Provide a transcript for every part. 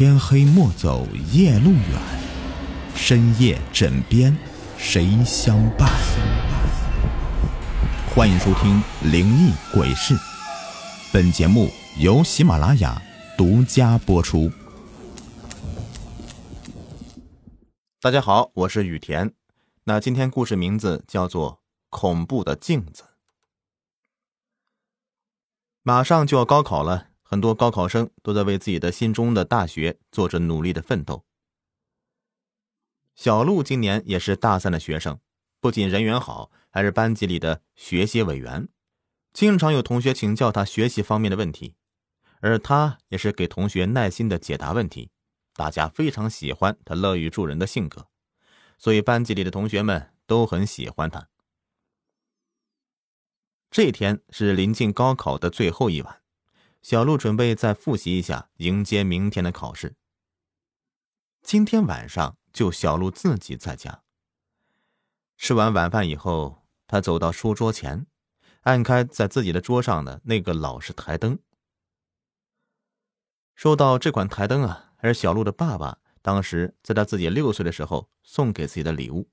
天黑莫走夜路远，深夜枕边谁相伴？欢迎收听《灵异鬼事》，本节目由喜马拉雅独家播出。大家好，我是雨田。那今天故事名字叫做《恐怖的镜子》。马上就要高考了。很多高考生都在为自己的心中的大学做着努力的奋斗。小鹿今年也是大三的学生，不仅人缘好，还是班级里的学习委员，经常有同学请教他学习方面的问题，而他也是给同学耐心的解答问题，大家非常喜欢他乐于助人的性格，所以班级里的同学们都很喜欢他。这天是临近高考的最后一晚。小鹿准备再复习一下，迎接明天的考试。今天晚上就小鹿自己在家。吃完晚饭以后，他走到书桌前，按开在自己的桌上的那个老式台灯。说到这款台灯啊，还是小鹿的爸爸当时在他自己六岁的时候送给自己的礼物。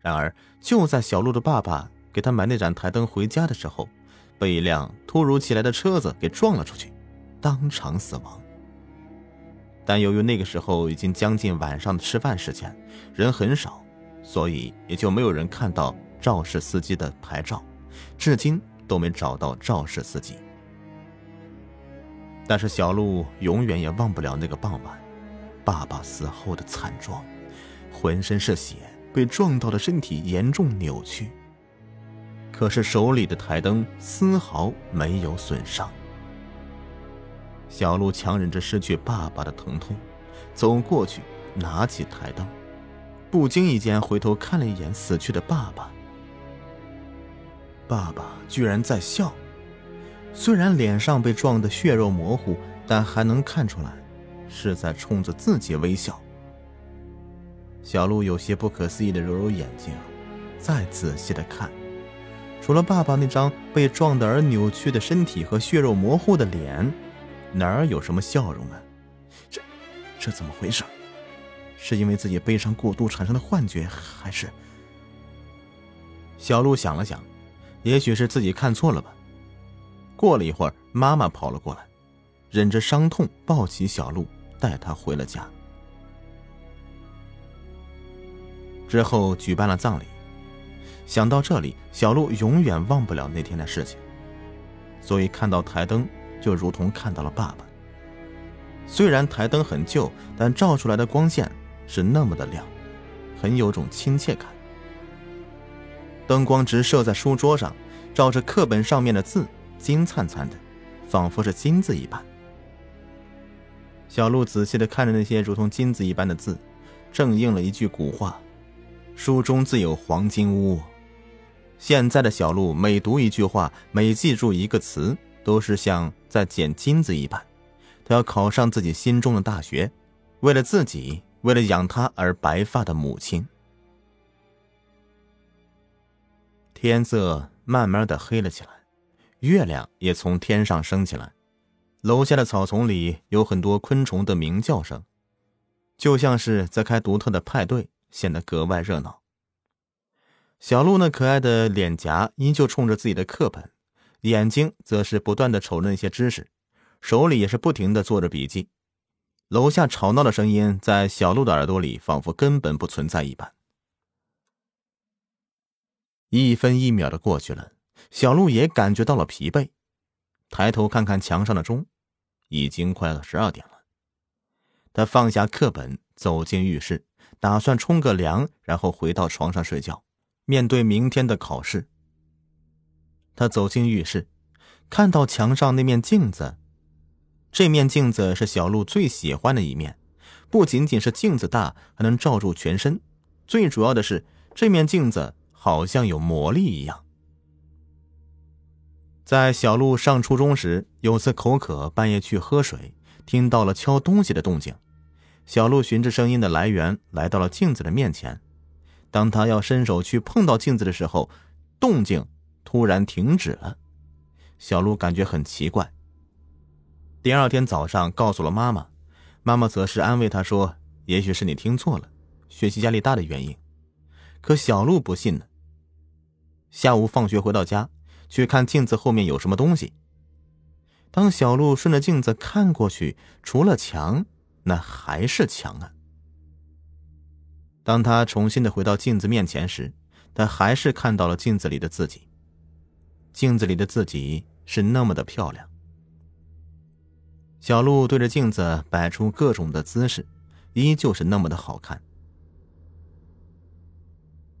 然而，就在小鹿的爸爸给他买那盏台灯回家的时候，被一辆突如其来的车子给撞了出去，当场死亡。但由于那个时候已经将近晚上的吃饭时间，人很少，所以也就没有人看到肇事司机的牌照，至今都没找到肇事司机。但是小鹿永远也忘不了那个傍晚，爸爸死后的惨状，浑身是血，被撞到的身体严重扭曲。可是手里的台灯丝毫没有损伤。小鹿强忍着失去爸爸的疼痛，走过去，拿起台灯，不经意间回头看了一眼死去的爸爸。爸爸居然在笑，虽然脸上被撞得血肉模糊，但还能看出来，是在冲着自己微笑。小鹿有些不可思议的揉揉眼睛，再仔细的看。除了爸爸那张被撞得而扭曲的身体和血肉模糊的脸，哪儿有什么笑容啊？这，这怎么回事？是因为自己悲伤过度产生的幻觉，还是……小鹿想了想，也许是自己看错了吧。过了一会儿，妈妈跑了过来，忍着伤痛抱起小鹿，带他回了家。之后举办了葬礼。想到这里，小鹿永远忘不了那天的事情，所以看到台灯，就如同看到了爸爸。虽然台灯很旧，但照出来的光线是那么的亮，很有种亲切感。灯光直射在书桌上，照着课本上面的字，金灿灿的，仿佛是金子一般。小鹿仔细的看着那些如同金子一般的字，正应了一句古话：“书中自有黄金屋。”现在的小鹿每读一句话，每记住一个词，都是像在捡金子一般。他要考上自己心中的大学，为了自己，为了养他而白发的母亲。天色慢慢的黑了起来，月亮也从天上升起来。楼下的草丛里有很多昆虫的鸣叫声，就像是在开独特的派对，显得格外热闹。小鹿那可爱的脸颊依旧冲着自己的课本，眼睛则是不断的瞅着那些知识，手里也是不停的做着笔记。楼下吵闹的声音在小鹿的耳朵里仿佛根本不存在一般。一分一秒的过去了，小鹿也感觉到了疲惫，抬头看看墙上的钟，已经快要十二点了。他放下课本，走进浴室，打算冲个凉，然后回到床上睡觉。面对明天的考试，他走进浴室，看到墙上那面镜子。这面镜子是小鹿最喜欢的一面，不仅仅是镜子大，还能照住全身。最主要的是，这面镜子好像有魔力一样。在小鹿上初中时，有次口渴，半夜去喝水，听到了敲东西的动静。小鹿循着声音的来源，来到了镜子的面前。当他要伸手去碰到镜子的时候，动静突然停止了。小鹿感觉很奇怪。第二天早上，告诉了妈妈，妈妈则是安慰他说：“也许是你听错了，学习压力大的原因。”可小鹿不信呢。下午放学回到家，去看镜子后面有什么东西。当小鹿顺着镜子看过去，除了墙，那还是墙啊。当他重新的回到镜子面前时，他还是看到了镜子里的自己。镜子里的自己是那么的漂亮。小鹿对着镜子摆出各种的姿势，依旧是那么的好看。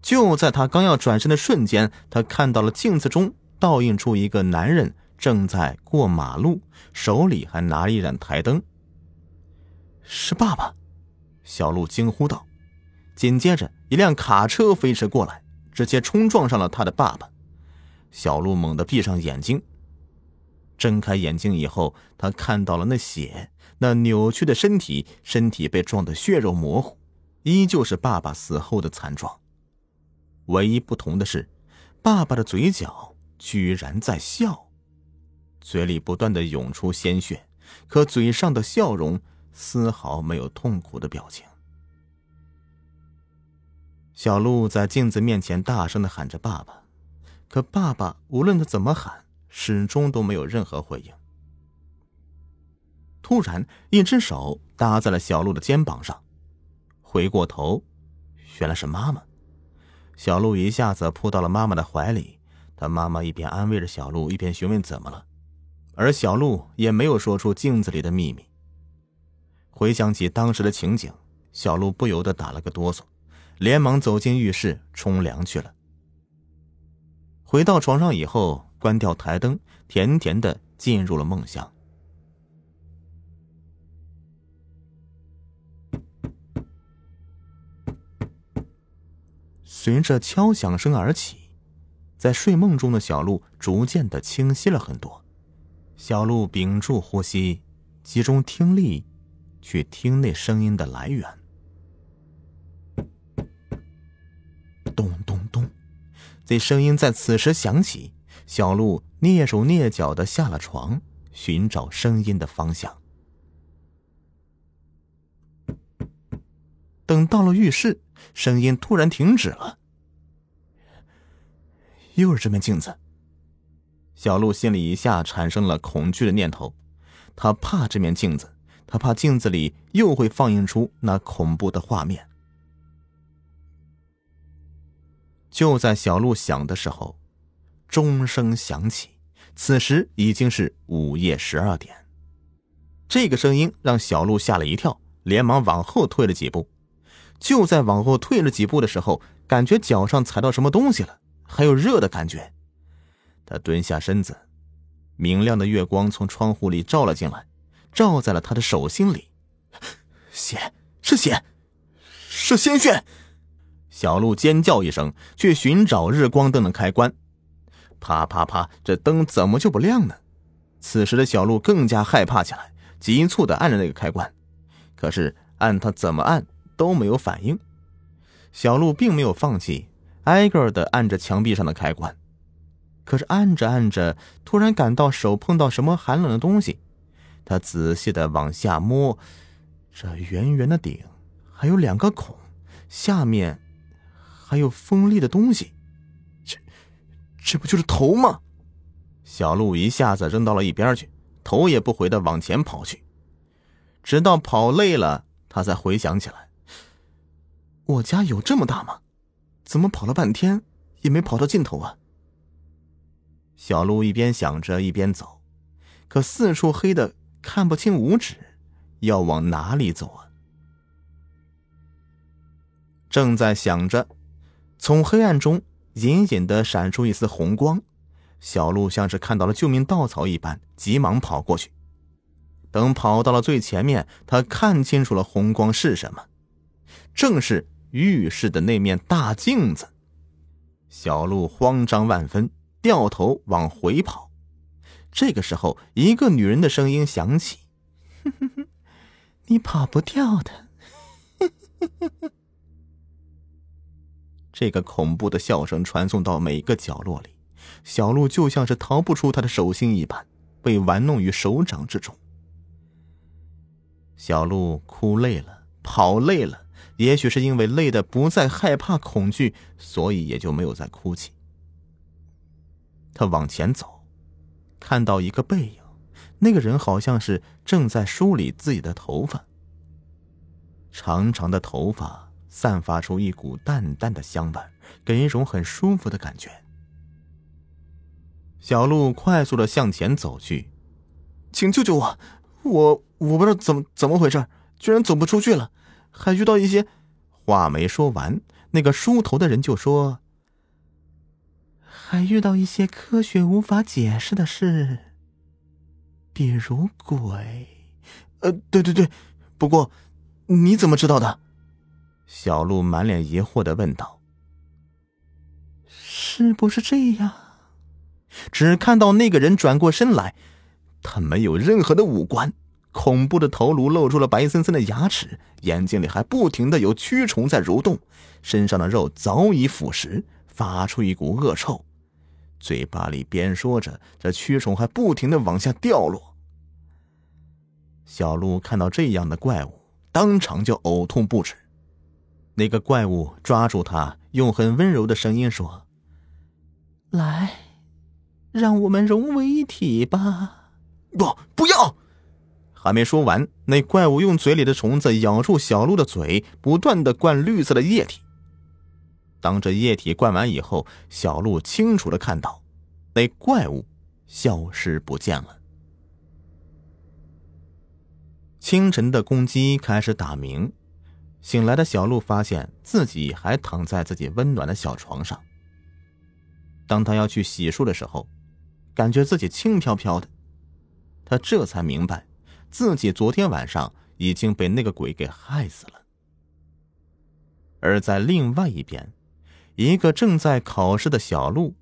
就在他刚要转身的瞬间，他看到了镜子中倒映出一个男人正在过马路，手里还拿一盏台灯。是爸爸，小鹿惊呼道。紧接着，一辆卡车飞驰过来，直接冲撞上了他的爸爸。小鹿猛地闭上眼睛，睁开眼睛以后，他看到了那血，那扭曲的身体，身体被撞得血肉模糊，依旧是爸爸死后的惨状。唯一不同的是，爸爸的嘴角居然在笑，嘴里不断的涌出鲜血，可嘴上的笑容丝毫没有痛苦的表情。小鹿在镜子面前大声的喊着“爸爸”，可爸爸无论他怎么喊，始终都没有任何回应。突然，一只手搭在了小鹿的肩膀上，回过头，原来是妈妈。小鹿一下子扑到了妈妈的怀里，他妈妈一边安慰着小鹿，一边询问怎么了，而小鹿也没有说出镜子里的秘密。回想起当时的情景，小鹿不由得打了个哆嗦，连忙走进浴室冲凉去了。回到床上以后，关掉台灯，甜甜的进入了梦乡。随着敲响声而起，在睡梦中的小鹿逐渐的清晰了很多。小鹿屏住呼吸，集中听力，去听那声音的来源。这声音在此时响起。小鹿蹑手蹑脚的下了床，寻找声音的方向。等到了浴室。声音突然停止了，又是这面镜子。小鹿心里一下产生了恐惧的念头，他怕这面镜子，他怕镜子里又会放映出那恐怖的画面。就在小鹿想的时候，钟声响起，此时已经是午夜十二点。这个声音让小鹿吓了一跳，连忙往后退了几步。就在往后退了几步的时候，感觉脚上踩到什么东西了，还有热的感觉。他蹲下身子，明亮的月光从窗户里照了进来，照在了他的手心里。血，是血，是鲜血！小鹿尖叫一声，去寻找日光灯的开关。啪啪啪，这灯怎么就不亮呢？此时的小鹿更加害怕起来，急促的按着那个开关。可是按他怎么按？都没有反应，小鹿并没有放弃，挨个的按着墙壁上的开关。可是按着按着，突然感到手碰到什么寒冷的东西，他仔细的往下摸，这圆圆的顶还有两个孔，下面还有锋利的东西，这这不就是头吗？小鹿一下子扔到了一边去，头也不回的往前跑去，直到跑累了，他才回想起来。我家有这么大吗？怎么跑了半天也没跑到尽头啊？小鹿一边想着一边走，可四处黑的看不清五指，要往哪里走啊？正在想着，从黑暗中隐隐的闪出一丝红光，小鹿像是看到了救命稻草一般，急忙跑过去。等跑到了最前面，他看清楚了红光是什么，正是。浴室的那面大镜子，小鹿慌张万分，掉头往回跑。这个时候，一个女人的声音响起：“哼哼哼你跑不掉的。”这个恐怖的笑声传送到每个角落里，小鹿就像是逃不出他的手心一般，被玩弄于手掌之中。小鹿哭累了，跑累了，也许是因为累的不再害怕恐惧，所以也就没有再哭泣。他往前走，看到一个背影，那个人好像是正在梳理自己的头发。长长的头发散发出一股淡淡的香味，给人一种很舒服的感觉。小鹿快速的向前走去，请救救我！我我不知道怎么怎么回事，居然走不出去了，还遇到一些……话没说完，那个梳头的人就说：“还遇到一些科学无法解释的事，比如鬼。”呃，对对对，不过你怎么知道的？小鹿满脸疑惑的问道：“是不是这样？”只看到那个人转过身来。他没有任何的五官，恐怖的头颅露出了白森森的牙齿，眼睛里还不停的有蛆虫在蠕动，身上的肉早已腐蚀，发出一股恶臭，嘴巴里边说着，这蛆虫还不停的往下掉落。小鹿看到这样的怪物，当场就呕吐不止。那个怪物抓住他，用很温柔的声音说：“来，让我们融为一体吧。”不，不要！还没说完，那怪物用嘴里的虫子咬住小鹿的嘴，不断的灌绿色的液体。当这液体灌完以后，小鹿清楚的看到，那怪物消失不见了。清晨的公鸡开始打鸣，醒来的小鹿发现自己还躺在自己温暖的小床上。当他要去洗漱的时候，感觉自己轻飘飘的。他这才明白，自己昨天晚上已经被那个鬼给害死了。而在另外一边，一个正在考试的小鹿，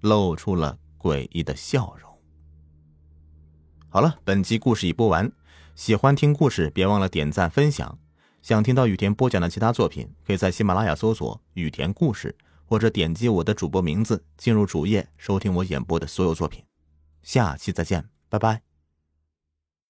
露出了诡异的笑容。好了，本集故事已播完，喜欢听故事别忘了点赞分享。想听到雨田播讲的其他作品，可以在喜马拉雅搜索“雨田故事”，或者点击我的主播名字进入主页收听我演播的所有作品。下期再见，拜拜。